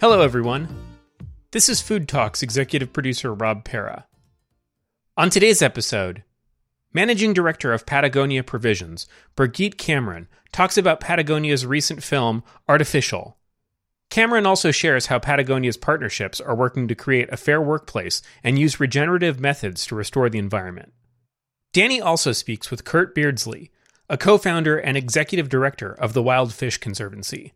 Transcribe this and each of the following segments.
Hello, everyone. This is Food Talks executive producer Rob Para. On today's episode, Managing Director of Patagonia Provisions, Birgit Cameron, talks about Patagonia's recent film, Artifishal. Cameron also shares how Patagonia's partnerships are working to create a fair workplace and use regenerative methods to restore the environment. Dani also speaks with Kurt Beardslee, a co founder and executive director of the Wild Fish Conservancy.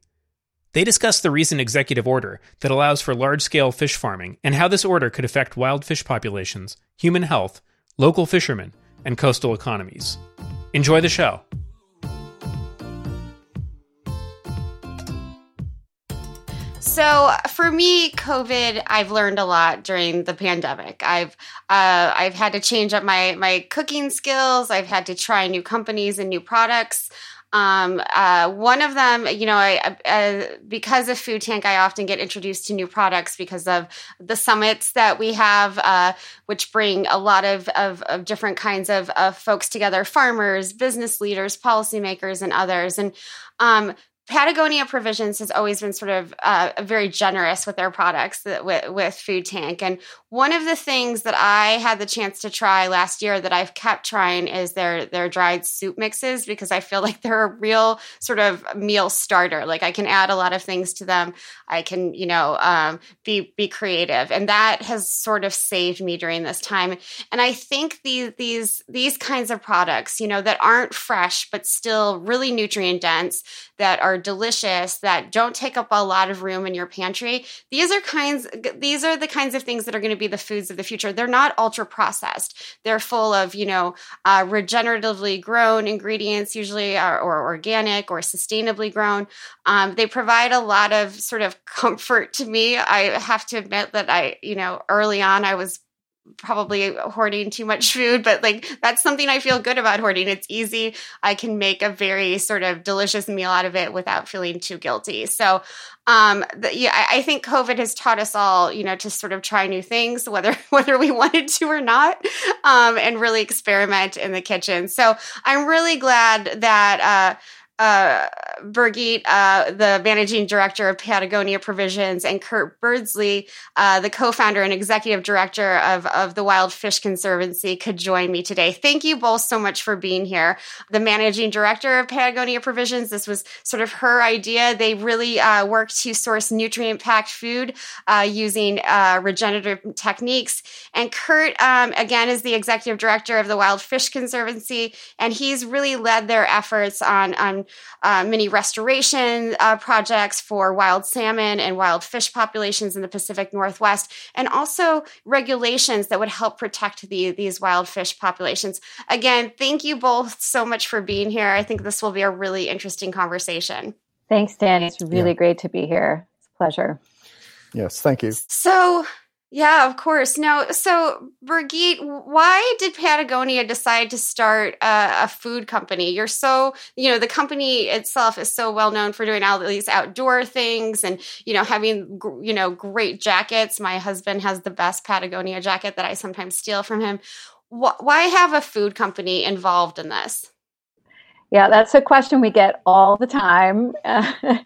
They discuss the recent executive order that allows for large scale fish farming and how this order could affect wild fish populations, human health, local fishermen, and coastal economies. Enjoy the show. So for me, COVID, I've learned a lot during the pandemic. I've uh, I've had to change up my my cooking skills. I've had to try new companies and new products. Um, uh, one of them, you know, I, because of Food Tank, I often get introduced to new products because of the summits that we have, uh, which bring a lot of, of, of different kinds of, of, folks together farmers, business leaders, policymakers, and others. And um, Patagonia Provisions has always been sort of uh, very generous with their products with, with Food Tank. And one of the things that I had the chance to try last year that I've kept trying is their their dried soup mixes because I feel like they're a real sort of meal starter. Like I can add a lot of things to them. I can, you know, um, be be creative, and that has sort of saved me during this time. And I think these these these kinds of products, you know, that aren't fresh but still really nutrient dense, that are delicious, that don't take up a lot of room in your pantry. These are kinds these are the kinds of things that are going to be the foods of the future. They're not ultra processed. They're full of, you know, uh, regeneratively grown ingredients, usually are, or organic or sustainably grown. Um, they provide a lot of sort of comfort to me. I have to admit that I, you know, early on I was probably hoarding too much food, but like that's something I feel good about hoarding. It's easy. I can make a very sort of delicious meal out of it without feeling too guilty. So, um, the, yeah, I, I, think COVID has taught us all, you know, to sort of try new things, whether whether we wanted to or not, um, and really experiment in the kitchen. So I'm really glad that. Uh, uh, Birgit, uh, the managing director of Patagonia Provisions, and Kurt Beardslee, uh, the co-founder and executive director of, of the Wild Fish Conservancy, could join me today. Thank you both so much for being here. The managing director of Patagonia Provisions, this was sort of her idea. They really uh, work to source nutrient-packed food uh, using uh, regenerative techniques. And Kurt, um, again, is the executive director of the Wild Fish Conservancy, and he's really led their efforts on on uh, many restoration uh, projects for wild salmon and wild fish populations in the Pacific Northwest, and also regulations that would help protect the, these wild fish populations. Again, thank you both so much for being here. I think this will be a really interesting conversation. Thanks, Dani. It's really yeah. great to be here. It's a pleasure. Yes, thank you. So, yeah, of course. Now, so Birgit, why did Patagonia decide to start a, a, food company? You're so, you know, the company itself is so well known for doing all these outdoor things and, you know, having, you know, great jackets. My husband has the best Patagonia jacket that I sometimes steal from him. Why have a food company involved in this? Yeah, that's a question we get all the time. uh,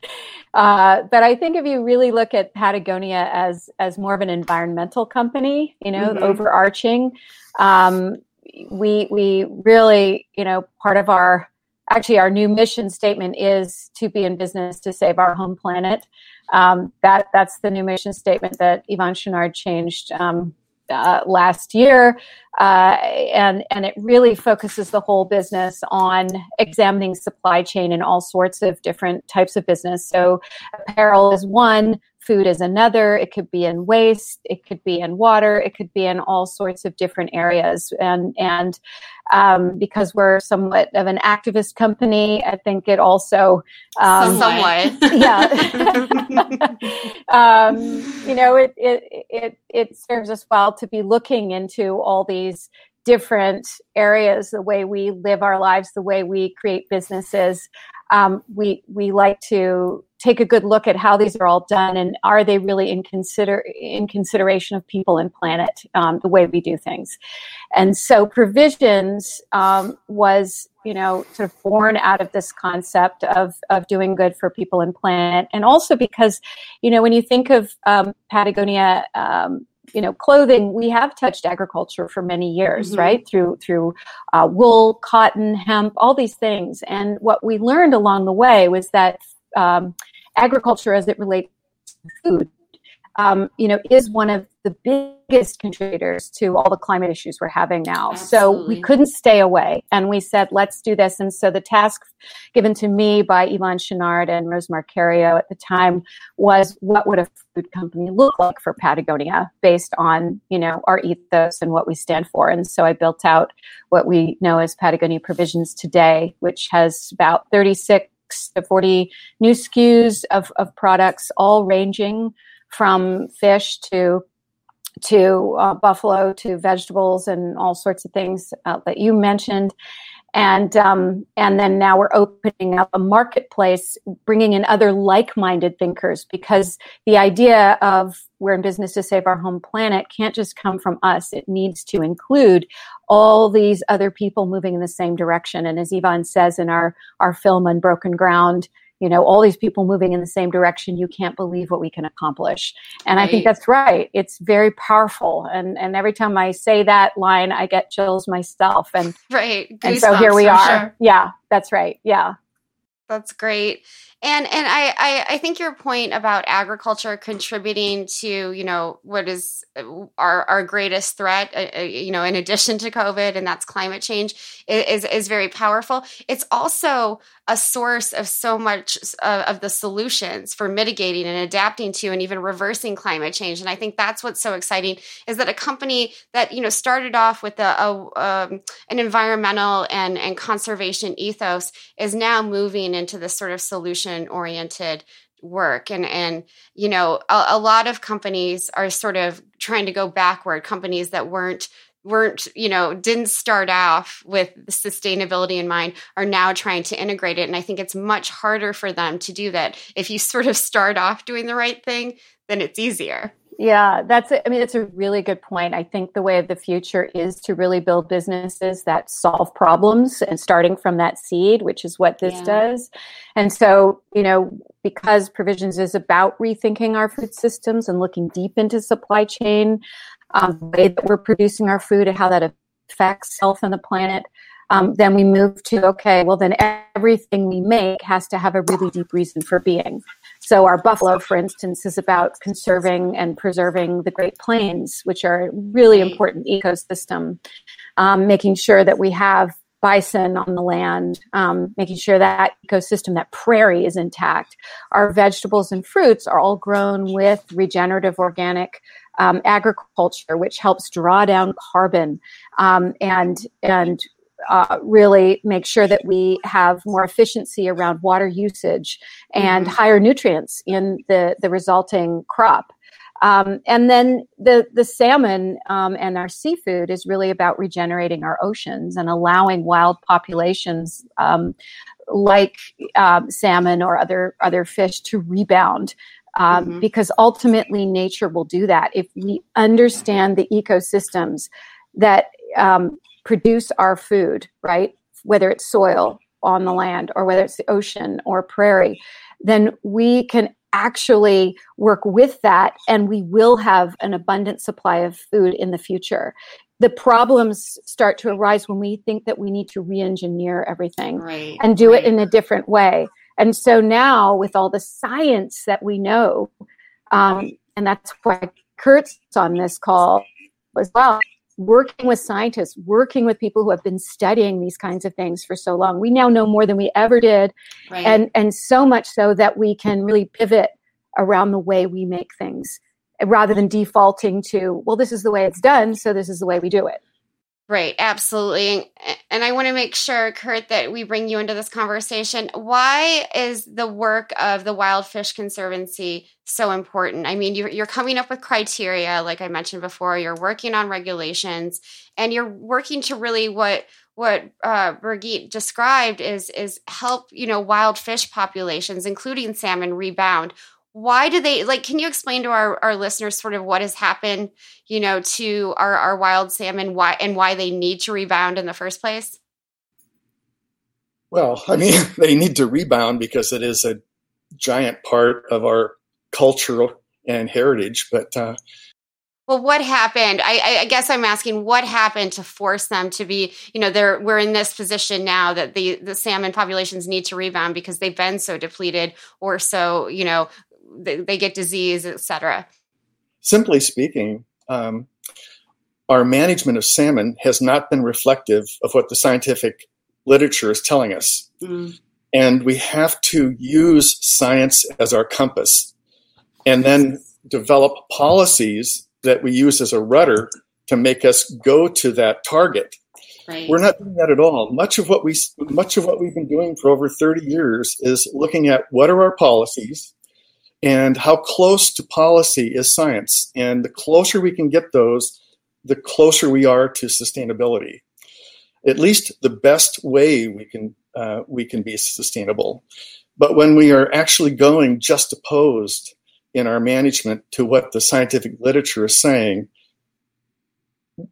but I think if you really look at Patagonia as as more of an environmental company, you know, mm-hmm. overarching, um, we we really, you know, part of our actually our new mission statement is to be in business to save our home planet. Um, that that's the new mission statement that Yvon Chouinard changed um, uh, last year, uh, and and it really focuses the whole business on examining supply chain and all sorts of different types of business. So, apparel is one, food is another. It could be in waste, it could be in water, it could be in all sorts of different areas. And and um, because we're somewhat of an activist company, I think it also um, somewhat, yeah. um, you know, it, it it it serves us well to be looking into all these different areas, the way we live our lives, the way we create businesses. Um, we we like to take a good look at how these are all done and are they really in consider in consideration of people and planet um, the way we do things and so provisions um, was you know, sort of born out of this concept of of doing good for people and planet, and also because, you know, when you think of um, Patagonia. Um, you know clothing we have touched agriculture for many years mm-hmm. right through through uh, wool cotton hemp all these things and what we learned along the way was that um, agriculture as it relates to food um, you know, is one of the biggest contributors to all the climate issues we're having now. Absolutely. So we couldn't stay away, and we said, let's do this. And so the task given to me by Yvon Chouinard and Rose Marcario at the time was, what would a food company look like for Patagonia, based on you know our ethos and what we stand for. And so I built out what we know as Patagonia Provisions today, which has about 36 to 40 new SKUs of, of products, all ranging from fish to to uh, buffalo to vegetables and all sorts of things uh, that you mentioned and um, and then now we're opening up a marketplace bringing in other like-minded thinkers because the idea of we're in business to save our home planet can't just come from us. It needs to include all these other people moving in the same direction. And as Yvon says in our our film unbroken ground you know all these people moving in the same direction you can't believe what we can accomplish. And right. i think that's right. It's very powerful. And and every time i say that line i get chills myself. And right. and so here we are. sure. yeah that's right. Yeah that's great. And and I, I, I think your point about agriculture contributing to you know what is uh, our our greatest threat uh, uh, you know in addition to covid and that's climate change is is very powerful. It's also a source of so much uh, of the solutions for mitigating and adapting to and even reversing climate change. And i think that's what's so exciting is that a company that you know started off with a, a um, an environmental and and conservation ethos is now moving into this sort of solution oriented work. And and you know a, a lot of companies are sort of trying to go backward. Companies that weren't weren't you know didn't start off with sustainability in mind are now trying to integrate it. And i think it's much harder for them to do that. If you sort of start off doing the right thing then it's easier yeah that's i mean it's a really good point i think the way of the future is to really build businesses that solve problems and starting from that seed which is what this yeah. does and so you know because provisions is about rethinking our food systems and looking deep into supply chain um, the way that we're producing our food and how that affects health and the planet. Um, then we move to okay, well, then everything we make has to have a really deep reason for being. So, our buffalo, for instance, is about conserving and preserving the Great Plains, which are a really important ecosystem, um, making sure that we have bison on the land, um, making sure that ecosystem, that prairie is intact. Our vegetables and fruits are all grown with regenerative organic um, agriculture, which helps draw down carbon um, and and uh, really make sure that we have more efficiency around water usage and mm-hmm. higher nutrients in the the resulting crop. Um, and then the the salmon um, and our seafood is really about regenerating our oceans and allowing wild populations um, like um, salmon or other other fish to rebound um, mm-hmm. because ultimately nature will do that if we understand the ecosystems that um, produce our food, right? Whether it's soil on the land or whether it's the ocean or prairie, then we can actually work with that and we will have an abundant supply of food in the future. The problems start to arise when we think that we need to re engineer everything right, and do right. it in a different way. And so now, with all the science that we know, um, and that's why Kurt's on this call as well, working with scientists, working with people who have been studying these kinds of things for so long. We now know more than we ever did, right. and and so much so that we can really pivot around the way we make things rather than defaulting to well this is the way it's done so this is the way we do it Right, absolutely. And I want to make sure, Kurt, that we bring you into this conversation. Why is the work of the Wild Fish Conservancy so important? I mean, you're, you're coming up with criteria, like I mentioned before, you're working on regulations, and you're working to really what what uh, Birgit described is is help you know wild fish populations, including salmon, rebound why do they like can you explain to our, our listeners sort of what has happened you know to our, our wild salmon why and why they need to rebound in the first place Well, I mean, they need to rebound because it is a giant part of our culture and heritage. But uh, well, what happened? I, I, guess I'm asking what happened to force them to be, you know, they're we're in this position now that the the salmon populations need to rebound because they've been so depleted or so, you know, they, they get disease, etc. Simply speaking, um, our management of salmon has not been reflective of what the scientific literature is telling us. Mm. And we have to use science as our compass and then develop policies that we use as a rudder to make us go to that target. Right. We're not doing that at all. Much of what we much of what we've been doing for over 30 years is looking at what are our policies and how close to policy is science. And the closer we can get those, the closer we are to sustainability. At least the best way we can uh, we can be sustainable. But when we are actually going just opposed in our management to what the scientific literature is saying,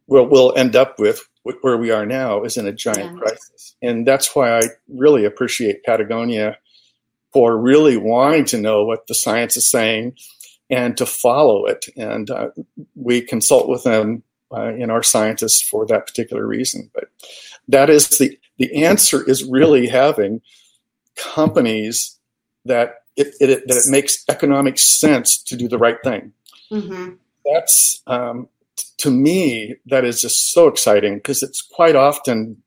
what we'll end up with where we are now is in a giant yeah. crisis. And that's why I really appreciate Patagonia for really wanting to know what the science is saying and to follow it. And uh, we consult with them uh, in our scientists for that particular reason. But that is the the answer is really having companies that it, it that it makes economic sense to do the right thing. Mm-hmm. That's um, t- to me that is just so exciting because it's quite often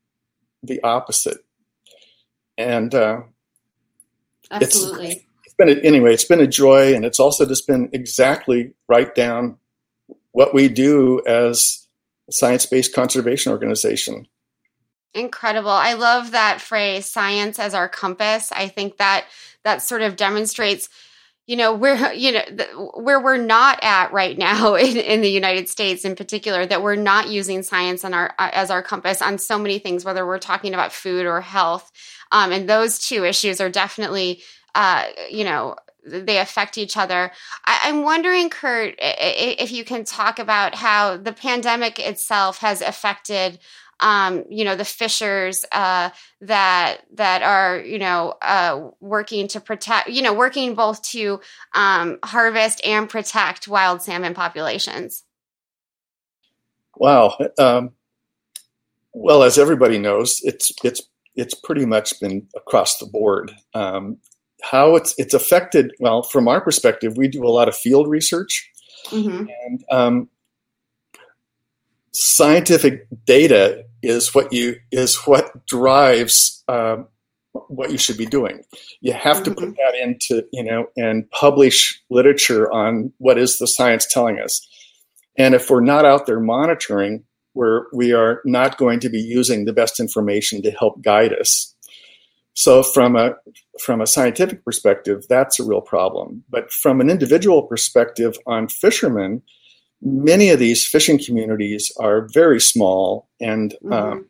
the opposite. And uh, absolutely. It's, it's been a, anyway. It's been a joy, and it's also just been exactly right down what we do as a science-based conservation organization. Incredible. I love that phrase, science as our compass. I think that that sort of demonstrates you know where you know the, where we're not at right now in, in, the united states in particular that we're not using science on our as our compass on so many things whether we're talking about food or health um, and those two issues are definitely uh, you know they affect each other. I, am wondering, Kurt, if you can talk about how the pandemic itself has affected, um, you know, the fishers uh, that that are, you know, uh, working to protect, you know, working both to um, harvest and protect wild salmon populations. Wow. Um, well, as everybody knows, it's it's it's pretty much been across the board. Um, how it's it's affected. Well, from our perspective, we do a lot of field research, mm-hmm. and um, scientific data is what you is what drives uh, what you should be doing. You have mm-hmm. to put mm-hmm. that into you know and publish literature on what is the science telling us. And if we're not out there monitoring, where we are not going to be using the best information to help guide us. So from a from a scientific perspective, that's a real problem. But from an individual perspective on fishermen, many of these fishing communities are very small, and mm-hmm. um,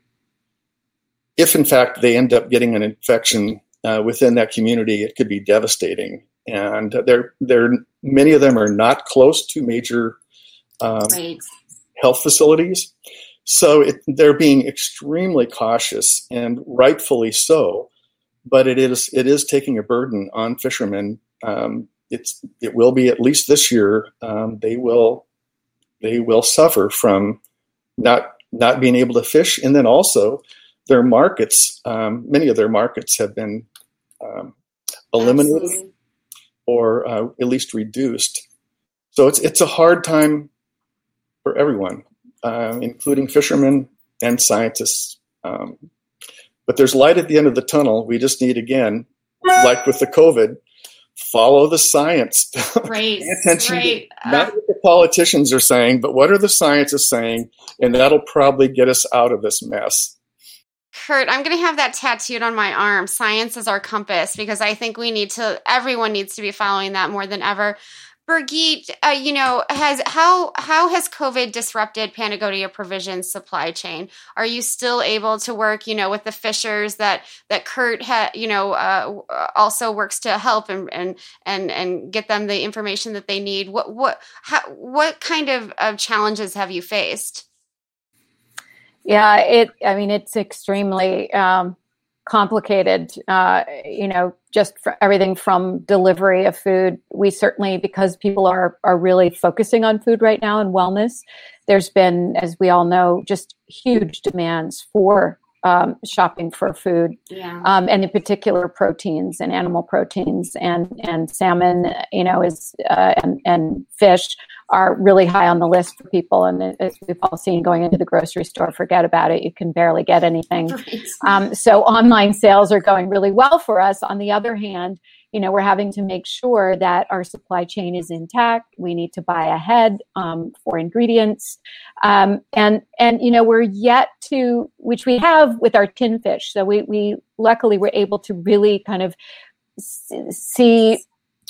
if in fact they end up getting an infection uh, within that community, it could be devastating. And there, there, many of them are not close to major um, right. Health facilities, so it, they're being extremely cautious, and rightfully so but it is it is taking a burden on fishermen. Um, it's it will be at least this year. Um, they will they will suffer from not not being able to fish, and then also their markets. Um, many of their markets have been um, eliminated Absolutely. or uh, at least reduced. So it's it's a hard time for everyone, uh, including fishermen and scientists. Um, but there's light at the end of the tunnel. We just need, again, like with the COVID, follow the science. Right. Pay attention right. to not what the politicians are saying, but what are the scientists saying? And that'll probably get us out of this mess. Kurt, I'm going to have that tattooed on my arm. Science is our compass because I think we need to, everyone needs to be following that more than ever. Birgit, uh, you know, has how how has COVID disrupted Patagonia Provisions supply chain? Are you still able to work, you know, with the fishers that that Kurt, ha, you know, uh, also works to help and and and and get them the information that they need? What what how, what kind of, of challenges have you faced? Yeah, it. I mean, it's extremely. Um, complicated. Uh, you know, just everything from delivery of food. We certainly, because people are are really focusing on food right now and wellness. There's been, as we all know, just huge demands for um, shopping for food, Yeah. um, and in particular proteins and animal proteins and and salmon. You know, is uh, and and fish are really high on the list for people. And as we've all seen, going into the grocery store, forget about it. You can barely get anything. Right. Um, so online sales are going really well for us. On the other hand, you know, we're having to make sure that our supply chain is intact. We need to buy ahead um, for ingredients, um, and and you know, we're yet to, which we have with our tin fish. So we we luckily were able to really kind of see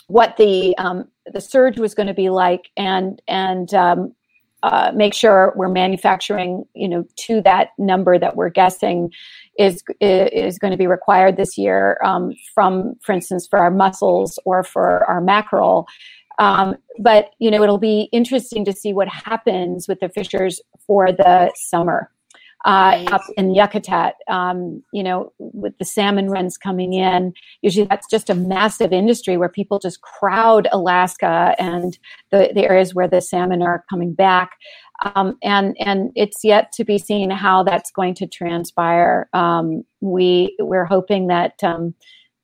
what the um, the surge was going to be like, and and um, uh, make sure we're manufacturing, you know, to that number that we're guessing is is going to be required this year um, from, for instance, for our mussels or for our mackerel. Um, but you know, it'll be interesting to see what happens with the fishers for the summer uh, up in Yucatan. Um, you know, with the salmon runs coming in, usually that's just a massive industry where people just crowd Alaska and the, the areas where the salmon are coming back. Um, and and it's yet to be seen how that's going to transpire. Um, we we're hoping that um,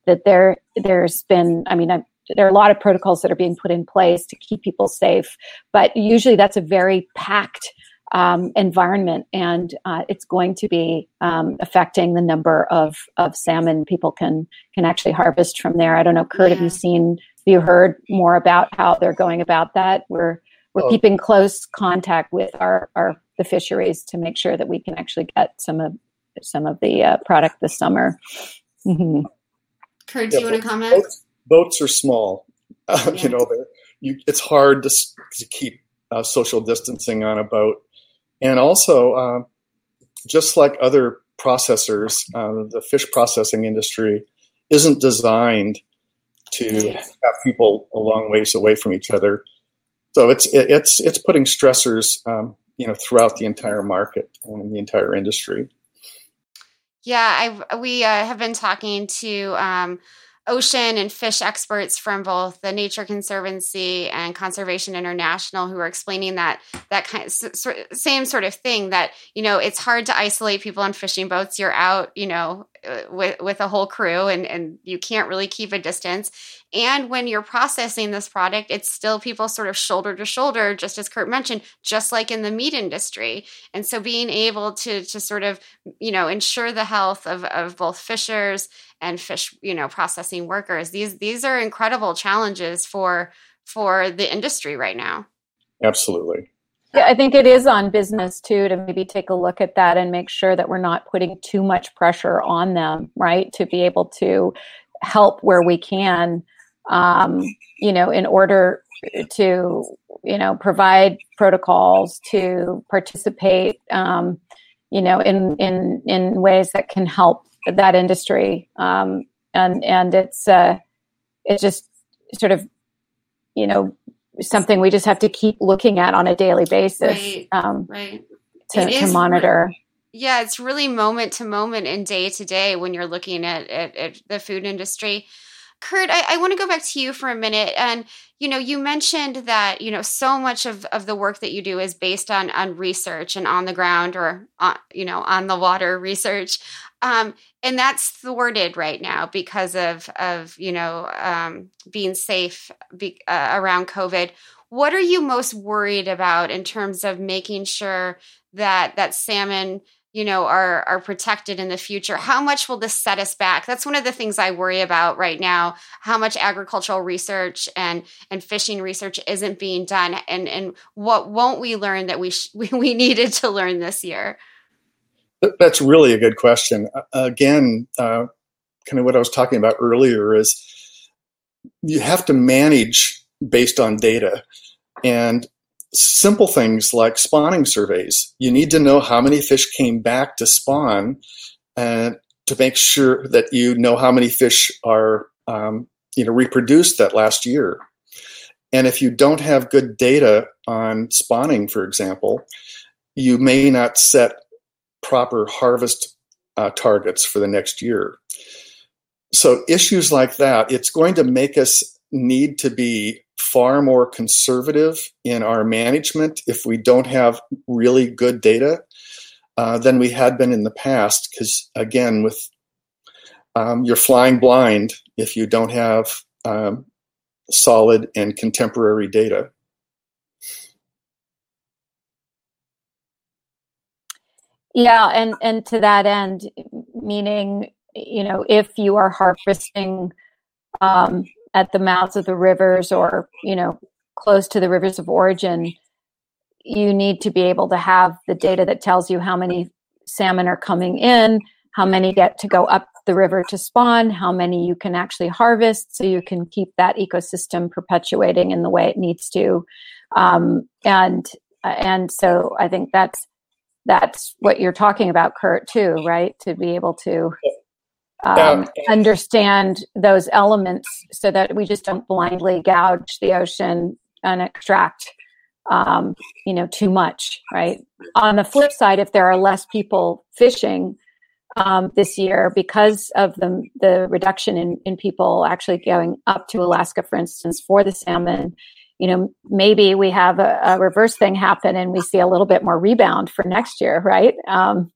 that there there's been. I mean, I, there are a lot of protocols that are being put in place to keep people safe, but usually that's a very packed um, environment, and uh, it's going to be um, affecting the number of of salmon people can can actually harvest from there. I don't know, Kurt, have you seen? Have you heard more about how they're going about that? We're we're Oh. keeping close contact with our, our the fisheries to make sure that we can actually get some of some of the uh, product this summer. hmm Kurt, do you want to comment? boats, boats are small. Uh, Yeah. You know, you, it's hard to, to keep uh, social distancing on a boat, and also uh, just like other processors, uh, the fish processing industry isn't designed to have people a long ways away from each other. So it's it's it's putting stressors, um, you know, throughout the entire market and the entire industry. Yeah, I we uh, have been talking to um, ocean and fish experts from both the Nature Conservancy and Conservation International, who are explaining that that kind of same sort of thing. That you know, it's hard to isolate people on fishing boats. You're out, you know, Uh, with with a whole crew, and and you can't really keep a distance. And when you're processing this product, it's still people sort of shoulder to shoulder, just as Kurt mentioned, just like in the meat industry. And so being able to to sort of you know ensure the health of, of both fishers and fish you know processing workers these these are incredible challenges for for the industry right now Absolutely. Yeah, I think it is on business too to maybe take a look at that and make sure that we're not putting too much pressure on them, right? To be able to help where we can, um, you know, in order to, you know, provide protocols to participate, um, you know, in in in ways that can help that industry. Um, and and it's uh, it's just sort of, you know, something we just have to keep looking at on a daily basis Right. um, right to, to monitor. yeah it's really moment to moment and day to day when you're looking at, at, at the food industry kurt i, I want to go back to you for a minute and you know you mentioned that you know so much of, of the work that you do is based on on research and on the ground or on, you know on the water research um, and that's thwarted right now because of of you know um, being safe be, uh, around covid. What are you most worried about in terms of making sure that that salmon you know are are protected in the future? How much will this set us back? That's one of the things i worry about right now how much agricultural research and and fishing research isn't being done and and what won't we learn that we sh- we, needed to learn this year That's really a good question. Uh, again, uh, kind of what I was talking about earlier is you have to manage based on data and simple things like spawning surveys. You need to know how many fish came back to spawn and to make sure that you know how many fish are um, you know reproduced that last year. And if you don't have good data on spawning, for example, you may not set proper harvest uh, targets for the next year. So issues like that, it's going to make us need to be far more conservative in our management if we don't have really good data uh, than we had been in the past. Because again, with um, you're flying blind if you don't have um, solid and contemporary data. Yeah, and and to that end, meaning you know if you are harvesting um, at the mouths of the rivers or you know close to the rivers of origin, you need to be able to have the data that tells you how many salmon are coming in, how many get to go up the river to spawn, how many you can actually harvest, so you can keep that ecosystem perpetuating in the way it needs to. Um, and and so I think that's that's what you're talking about, Kurt, too, right? To be able to um, understand those elements so that we just don't blindly gouge the ocean and extract um, you know too much right on the flip side if there are less people fishing um, this year because of the the reduction in, in people actually going up to Alaska, for instance, for the salmon. You know, maybe we have a, a reverse thing happen and we see a little bit more rebound for next year, right? Um,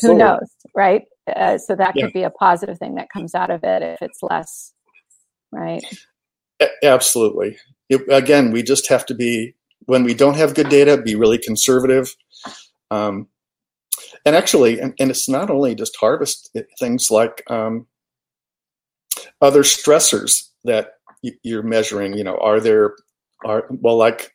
who knows, right? Uh, so that yeah. could be a positive thing that comes out of it if it's less, right? A- absolutely. It, again, we just have to be when we don't have good data, be really conservative. Um, and actually, and, and, it's not only just harvest things like um, other stressors that you're measuring. You know, are there are well like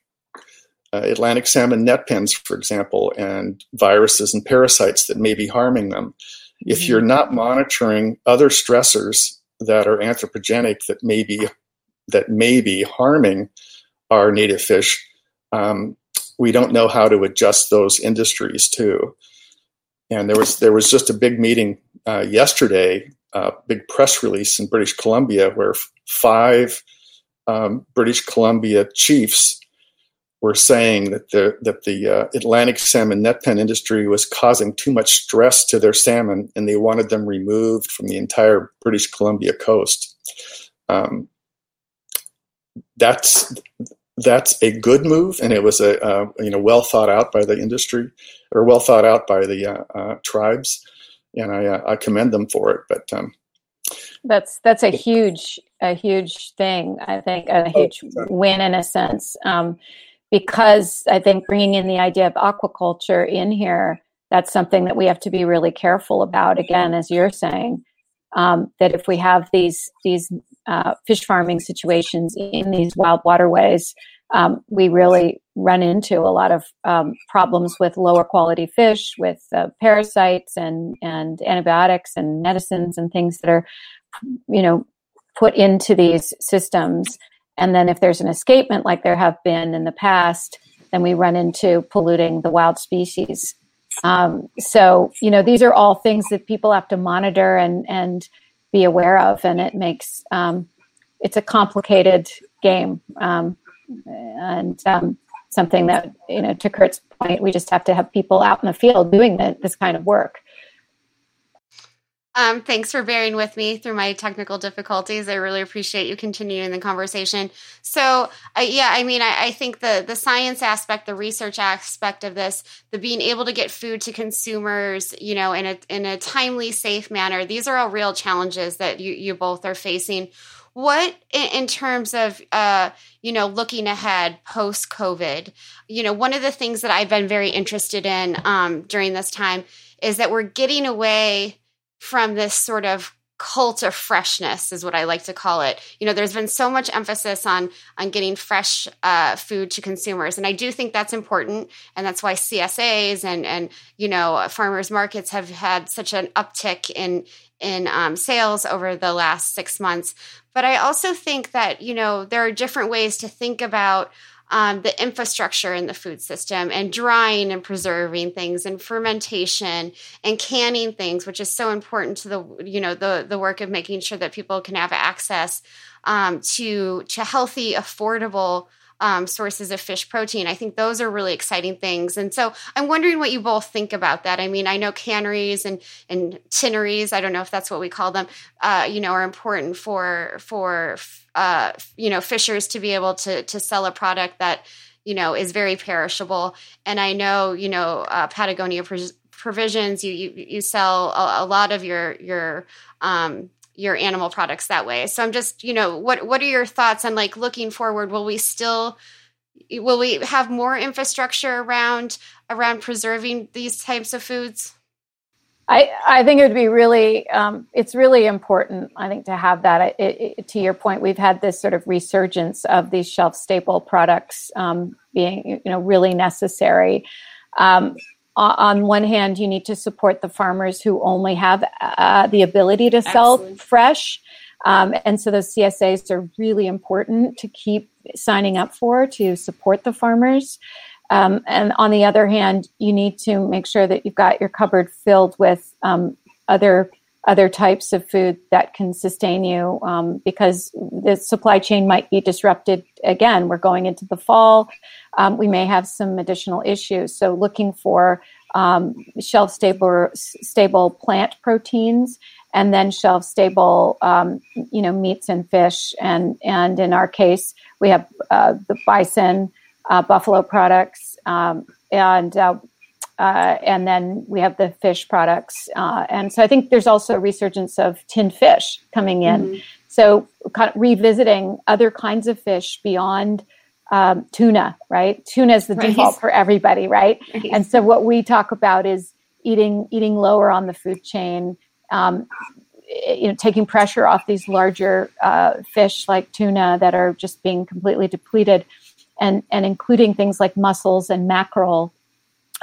uh, Atlantic salmon net pens, for example, and viruses and parasites that may be harming them. Mm-hmm. If you're not monitoring other stressors that are anthropogenic that may be that may be harming our native fish, um, we don't know how to adjust those industries too. And there was there was just a big meeting uh, yesterday, a uh, big press release in British Columbia where five um, British Columbia chiefs were saying that the that the uh, Atlantic salmon net pen industry was causing too much stress to their salmon, and they wanted them removed from the entire British Columbia coast. Um, that's that's a good move, and it was a uh, you know well thought out by the industry or well thought out by the uh, uh, tribes, and I, uh, I commend them for it. But um, that's that's a huge a huge thing. I think a oh, huge oh, win in a sense, um, because I think bringing in the idea of aquaculture in here that's something that we have to be really careful about. Again, as you're saying, um, that if we have these these uh, fish farming situations in these wild waterways, um, we really run into a lot of um, problems with lower quality fish, with uh, parasites and and antibiotics and medicines and things that are, you know, put into these systems. And then if there's an escapement, like there have been in the past, then we run into polluting the wild species. Um, so you know, these are all things that people have to monitor and and be aware of, and it makes um, it's a complicated game. Um, and um, something that you know to kurt's point we just have to have people out in the field doing the, this kind of work um, thanks for bearing with me through my technical difficulties. I really appreciate you continuing the conversation. So, uh, yeah, I mean, I, I, think the the science aspect, the research aspect of this, the being able to get food to consumers, you know, in a in a timely, safe manner. These are all real challenges that you you both are facing what in terms of uh, you know looking ahead post covid you know one of the things that i've been very interested in um, during this time is that we're getting away from this sort of cult of freshness is what i like to call it. You know there's been so much emphasis on on getting fresh uh, food to consumers. And i do think that's important. And that's why csas and and you know farmers markets have had such an uptick in in um, sales over the last six months. But I also think that, you know, there are different ways to think about um, the infrastructure in the food system and drying and preserving things and fermentation and canning things, which is so important to the, you know, the, the work of making sure that people can have access um, to, to healthy, affordable um, sources of fish protein. I think those are really exciting things. And so I'm wondering what you both think about that. I mean, I know canneries and and tinneries. I don't know if that's what we call them. Uh, you know, are important for for uh, you know fishers to be able to to sell a product that you know is very perishable. And I know you know uh, Patagonia provisions. You you you sell a, a lot of your your um, your animal products that way. So I'm just, you know, what what are your thoughts on like looking forward? Will we still will we have more infrastructure around around preserving these types of foods? I, I think it would be really um, it's really important I think to have that it, it, to your point we've had this sort of resurgence of these shelf staple products um, being you know really necessary um, on one hand, you need to support the farmers who only have uh, the ability to sell Excellent. fresh. Um, and so those CSAs are really important to keep signing up for to support the farmers. Um, and on the other hand, you need to make sure that you've got your cupboard filled with um, other other types of food that can sustain you um, because the supply chain might be disrupted again. We're going into the fall. Um, we may have some additional issues. So, looking for um, shelf stable, stable plant proteins and then shelf stable, um, you know, meats and fish. And, and in our case, we have uh, the bison, uh, buffalo products, um, and uh, uh, and then we have the fish products. Uh, and so I think there's also a resurgence of tinned fish coming in. Mm-hmm. So kind of revisiting other kinds of fish beyond um, tuna, right? Tuna is the right. default for everybody, right? right? And so what we talk about is eating eating lower on the food chain. Um, you know, taking pressure off these larger uh, fish like tuna that are just being completely depleted, and and including things like mussels and mackerel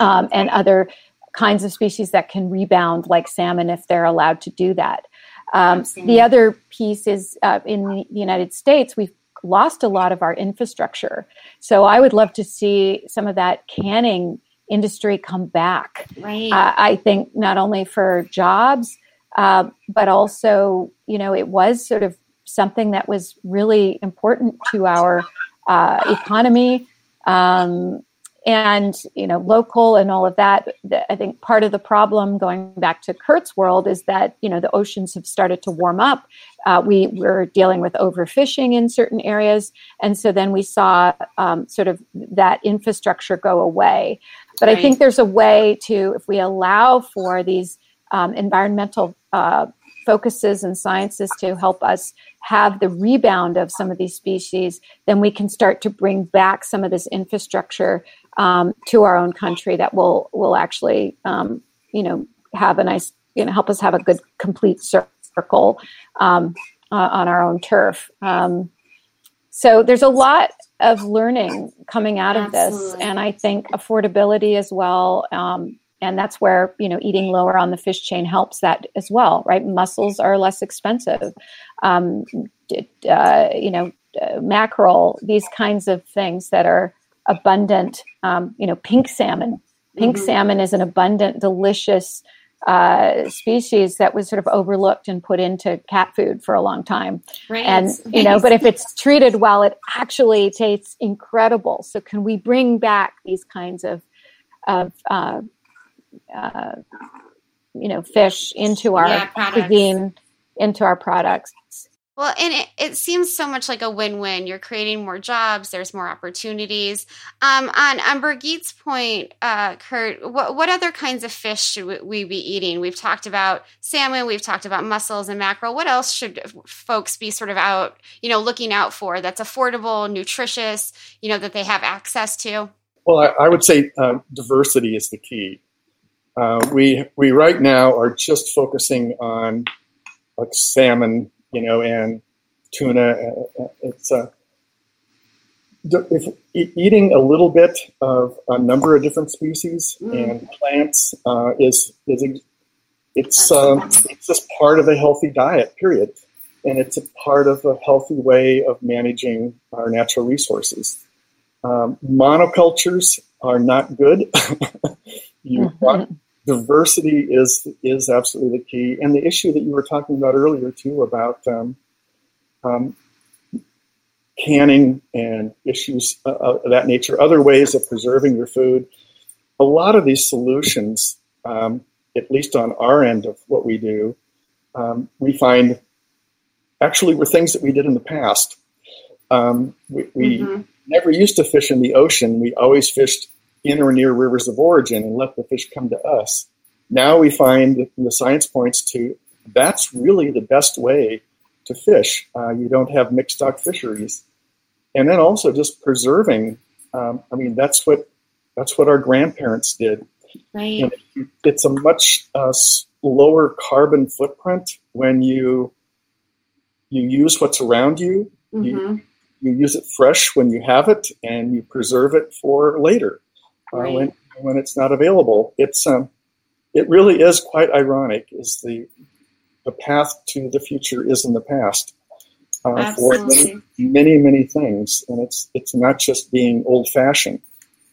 um, and other kinds of species that can rebound, like salmon, if they're allowed to do that. Um, the other piece is uh, in the United States, we've lost a lot of our infrastructure. So I would love to see some of that canning industry come back. Right. Uh, I think not only for jobs, uh, but also, you know, it was sort of something that was really important to our uh, economy. Um, and you know local and all of that i think part of the problem going back to kurt's world is that you know the oceans have started to warm up. Uh, we were dealing with overfishing in certain areas. And so then we saw um, sort of that infrastructure go away. But right. i think there's a way to if we allow for these um, environmental uh, focuses and sciences to help us have the rebound of some of these species, then we can start to bring back some of this infrastructure um, to our own country that will will actually um, you know have a nice you know help us have a good complete circle um, uh, on our own turf. Um, so there's a lot of learning coming out of this, and I think affordability as well. And that's where you know eating lower on the fish chain helps that as well, right? Mussels are less expensive. Um, uh, you know, uh, mackerel, these kinds of things that are abundant, um, you know, pink salmon. Pink mm-hmm. salmon is an abundant, delicious uh, species that was sort of overlooked and put into cat food for a long time. Right. And, you know, but if it's treated well, it actually tastes incredible. So, can we bring back these kinds of, of uh, uh, you know, fish into our yeah, cuisine, into our products? Well, and it, it seems so much like a win-win. You're creating more jobs. There's more opportunities. Um, on on Birgit's point, uh, Kurt, what what other kinds of fish should we be eating? We've talked about salmon. We've talked about mussels and mackerel. What else should folks be sort of out, you know, looking out for that's affordable, nutritious, you know, that they have access to? Well, I, I would say um, diversity is the key. Uh, we we right now are just focusing on like salmon you know, and tuna. Uh, uh, it's uh, if eating a little bit of a number of different species mm. and plants uh, is is it's um, it's just part of a healthy diet. Period, and it's a part of a healthy way of managing our natural resources. Um, monocultures are not good. you mm-hmm. diversity is is absolutely the key, and the issue that you were talking about earlier too about um, um, canning and issues uh, of that nature, other ways of preserving your food. A lot of these solutions, um, at least on our end of what we do, um, we find actually were things that we did in the past. Um, we, we mm-hmm. never used to fish in the ocean. We always fished in or near rivers of origin and let the fish come to us. Now we find the science points to that's really the best way to fish. Uh, you don't have mixed stock fisheries, and then also just preserving. Um, I mean, that's what that's what our grandparents did. Right. And it's a much uh, lower carbon footprint when you you use what's around you. Mm-hmm. You, you use it fresh when you have it, and you preserve it for later right. uh, when when it's not available. It's um, it really is quite ironic. Is the the path to the future is in the past uh, for many, many, many things, and it's it's not just being old fashioned.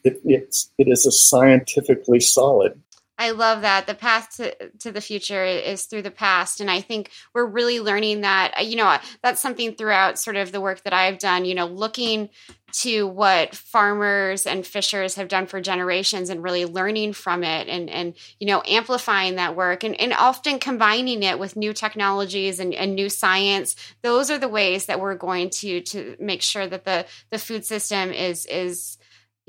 It, it's it is a scientifically solid. I love that. The path to, to the future is through the past. And I think we're really learning that, uh, you know, that's something throughout sort of the work that I've done, you know, looking to what farmers and fishers have done for generations and really learning from it and and you know amplifying that work and, and often combining it with new technologies and, and new science those are the ways that we're going to to make sure that the the food system is is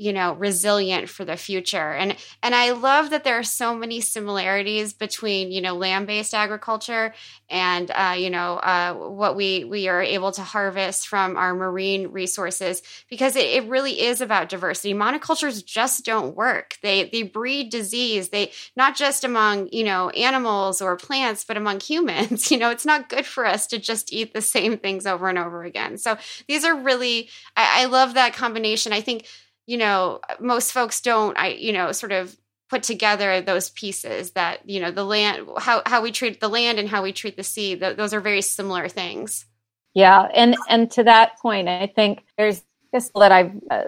you know resilient for the future. And and i love that there are so many similarities between you know land-based agriculture and uh, you know uh, what we we are able to harvest from our marine resources because it, it really is about diversity. Monocultures just don't work. They they breed disease. They not just among you know animals or plants but among humans. You know it's not good for us to just eat the same things over and over again. So these are really I, I love that combination. I think you know, most folks don't, I, you know, sort of put together those pieces that, you know, the land, how, how we treat the land and how we treat the sea, th- those are very similar things. Yeah. And, and to that point, I think there's this that I've uh,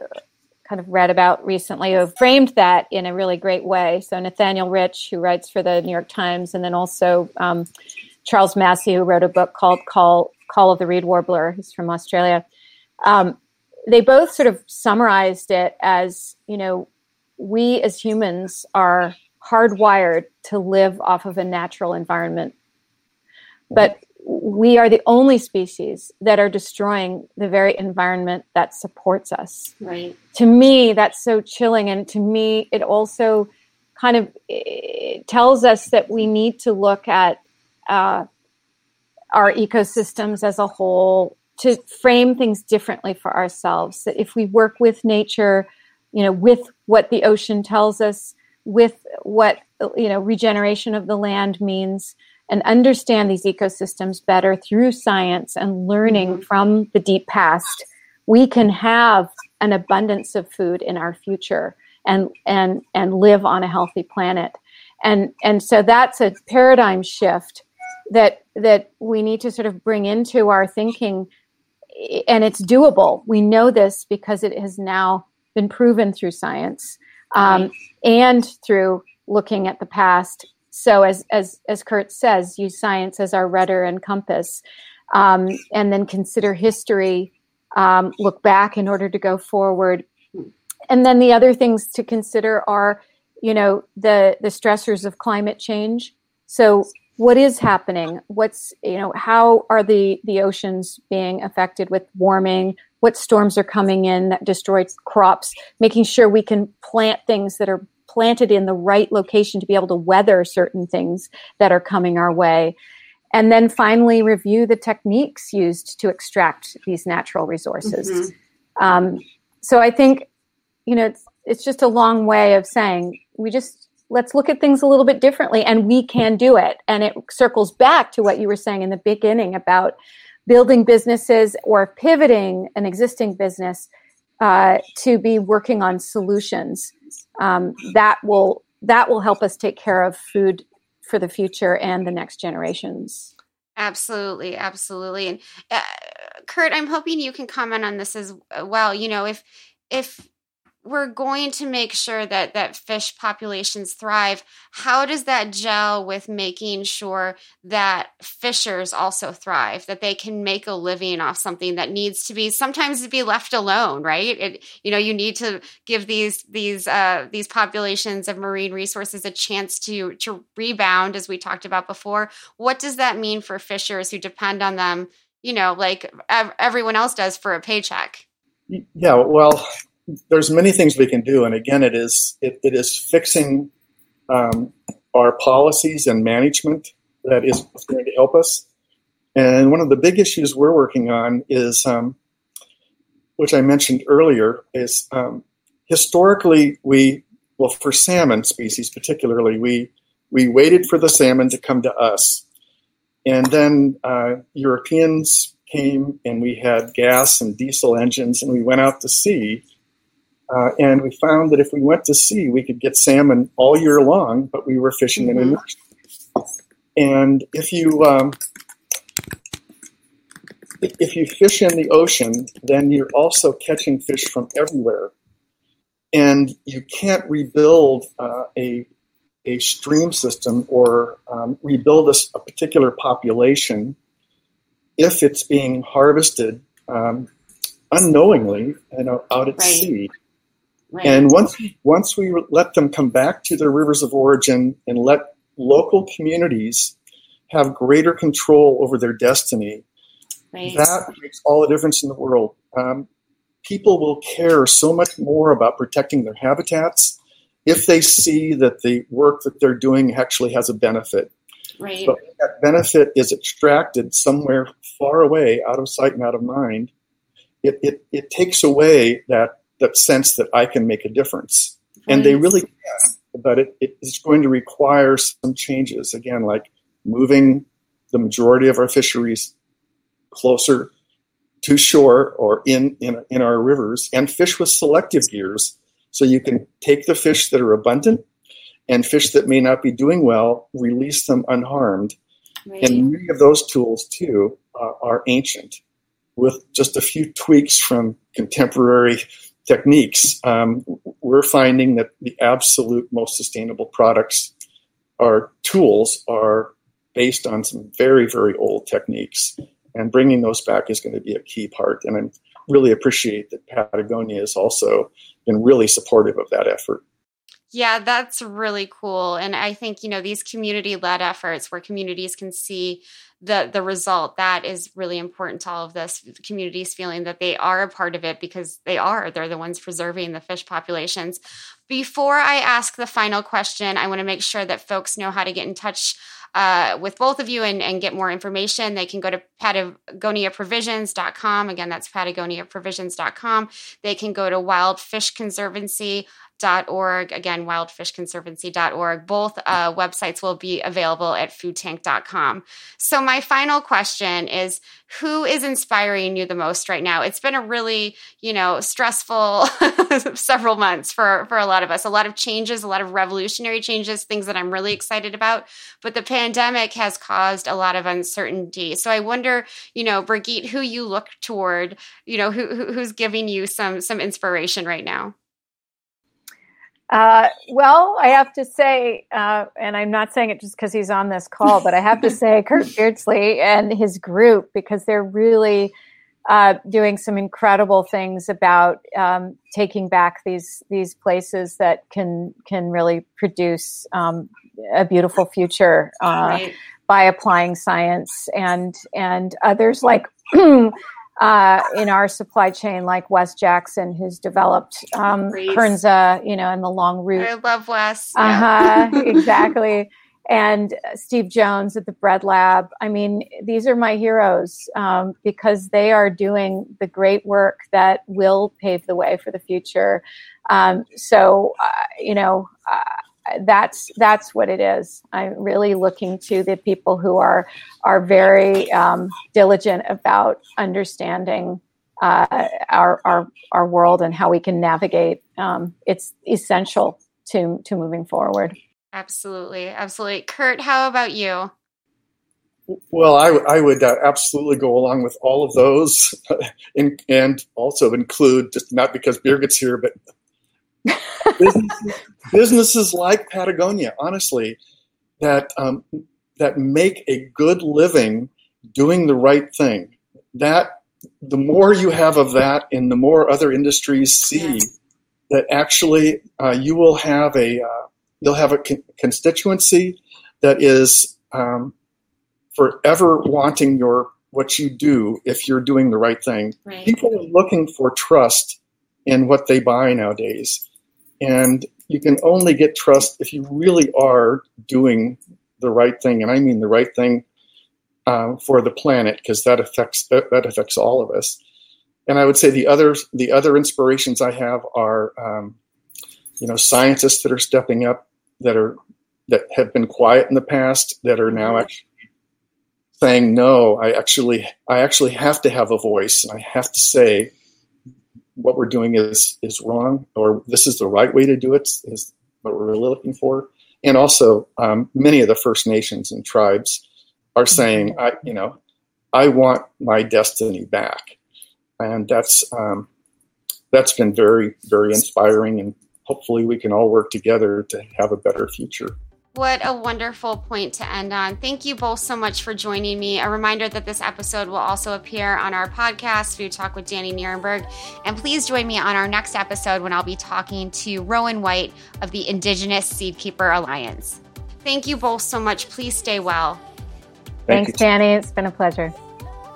kind of read about recently who framed that in a really great way. So Nathaniel Rich, who writes for the New York Times, and then also um, Charles Massy, who wrote a book called Call, Call of the Reed Warbler. He's from Australia. Um, they both sort of summarized it as you know we as humans are hardwired to live off of a natural environment. But we are the only species that are destroying the very environment that supports us. Right. To me that's so chilling and to me it also kind of tells us that we need to look at uh, our ecosystems as a whole to frame things differently for ourselves. That if we work with nature, you know, with what the ocean tells us, with what you know regeneration of the land means, and understand these ecosystems better through science and learning mm-hmm. from the deep past, we can have an abundance of food in our future and and and live on a healthy planet. And and so that's a paradigm shift that that we need to sort of bring into our thinking and it's doable. We know this because it has now been proven through science um, and through looking at the past. So, as as as Kurt says, use science as our rudder and compass, um, and then consider history. Um, look back in order to go forward, and then the other things to consider are, you know, the the stressors of climate change. So what is happening? What's you know how are the the oceans being affected with warming? What storms are coming in that destroy crops? Making sure we can plant things that are planted in the right location to be able to weather certain things that are coming our way. And then finally review the techniques used to extract these natural resources. Mm-hmm. um, so i think you know it's, it's just a long way of saying we just let's look at things a little bit differently and we can do it. And it circles back to what you were saying in the beginning about building businesses or pivoting an existing business uh, to be working on solutions. Um, that will that will help us take care of food for the future and the next generations. Absolutely absolutely. And uh, kurt i'm hoping you can comment on this as well. You know if if we're going to make sure that that fish populations thrive. How does that gel with making sure that fishers also thrive that they can make a living off something that needs to be sometimes to be left alone right? It, you know you need to give these these uh, these populations of marine resources a chance to to rebound as we talked about before. What does that mean for fishers who depend on them you know like everyone else does for a paycheck? Yeah well there's many things we can do, and again, it is it, it is fixing um, our policies and management that is going to help us. And one of the big issues we're working on is, um, which I mentioned earlier, is um, historically we well for salmon species particularly we we waited for the salmon to come to us, and then uh, Europeans came and we had gas and diesel engines and we went out to sea uh, and we found that if we went to sea, we could get salmon all year long, but we were fishing mm-hmm. in a nursery. And if you um, if you fish in the ocean, then you're also catching fish from everywhere, and you can't rebuild uh, a a stream system or um, rebuild a, a, particular population if it's being harvested um, unknowingly you know, out at right. sea. Right. And once once we let them come back to their rivers of origin and let local communities have greater control over their destiny, right. that makes all the difference in the world. Um, people will care so much more about protecting their habitats if they see that the work that they're doing actually has a benefit. Right. But that benefit is extracted somewhere far away, out of sight and out of mind. It, it, it takes away that that sense that I can make a difference. Right. And they really can, but it, it is going to require some changes. Again, like moving the majority of our fisheries closer to shore or in, in, in our rivers and fish with selective gears so you can take the fish that are abundant and fish that may not be doing well, release them unharmed. Right. And many of those tools, too, uh, are ancient with just a few tweaks from contemporary techniques, um, we're finding that the absolute most sustainable products or tools are based on some very, very old techniques. And bringing those back is going to be a key part. And I really appreciate that Patagonia has also been really supportive of that effort. Yeah, that's really cool. And I think, you know, these community led efforts where communities can see the the result that is really important to all of this communities feeling that they are a part of it because they are they're the ones preserving the fish populations before i ask the final question i want to make sure that folks know how to get in touch uh, with both of you and, and, get more information, they can go to patagoniaprovisions.com. Again, that's patagoniaprovisions.com. They can go to Wild Fish Conservancy wildfishconservancy.org. Again, wildfishconservancy.org. Both uh, websites will be available at foodtank.com. So, my final question is who is inspiring you the most right now? It's been a really, you know, stressful several months for, for a lot of us. A lot of changes, a lot of revolutionary changes, things that I'm really excited about. But the pandemic has caused a lot of uncertainty. So, I wonder, you know, Birgit, who you look toward, you know, who, who's giving you some some inspiration right now? Uh, well, I have to say, uh, and I'm not saying it just because he's on this call, but I have to say Kurt Beardslee and his group because they're really uh, doing some incredible things about um, taking back these these places that can can really produce um, a beautiful future uh, right. by applying science and and others like uh, in our supply chain, like Wes Jackson, who's developed um, Kernza, you know, and the Long Root. I love Wes. Uh huh. exactly. And Steve Jones at the Bread Lab. I mean, these are my heroes um, because they are doing the great work that will pave the way for the future. Um, so, uh, you know, uh, that's that's what it is. I'm really looking to the people who are are very um, diligent about understanding uh, our, our our world and how we can navigate. Um, it's essential to to moving forward. Absolutely, absolutely. Kurt, how about you? Well, I, I would uh, absolutely go along with all of those, and, and also include just not because Birgit's here, but businesses, businesses, like Patagonia, honestly, that um, that make a good living doing the right thing. That the more you have of that, and the more other industries see that actually uh, you will have a uh, you'll have a con- constituency that is um, forever wanting your what you do if you're doing the right thing. Right. People are looking for trust in what they buy nowadays, and you can only get trust if you really are doing the right thing, and I mean the right thing uh, for the planet because that affects that, that, affects all of us. And I would say the other the other inspirations I have are um, you know scientists that are stepping up that are that have been quiet in the past that are now actually saying no i actually i actually have to have a voice. And i have to say what we're doing is is wrong or this is the right way to do it is what we're really looking for. And also um, many of the first nations and tribes are saying i you know i want my destiny back. And that's um, that's been very very inspiring and hopefully we can all work together to have a better future what a wonderful point to end on. Thank you both so much for joining me. A reminder that this episode will also appear on our podcast, Food Talk with Dani Nierenberg. And please join me on our next episode when I'll be talking to Rowan White of the Indigenous Seedkeeper Alliance. Thank you both so much. Please stay well. Thank Thanks, you. Dani. It's been a pleasure.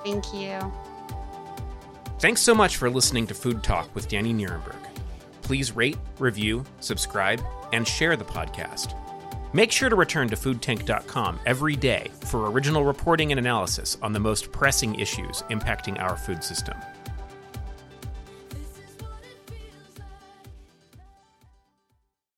Thank you. Thanks so much for listening to Food Talk with Dani Nierenberg. Please rate, review, subscribe, and share the podcast. Make sure to return to foodtank.com every day for original reporting and analysis on the most pressing issues impacting our food system.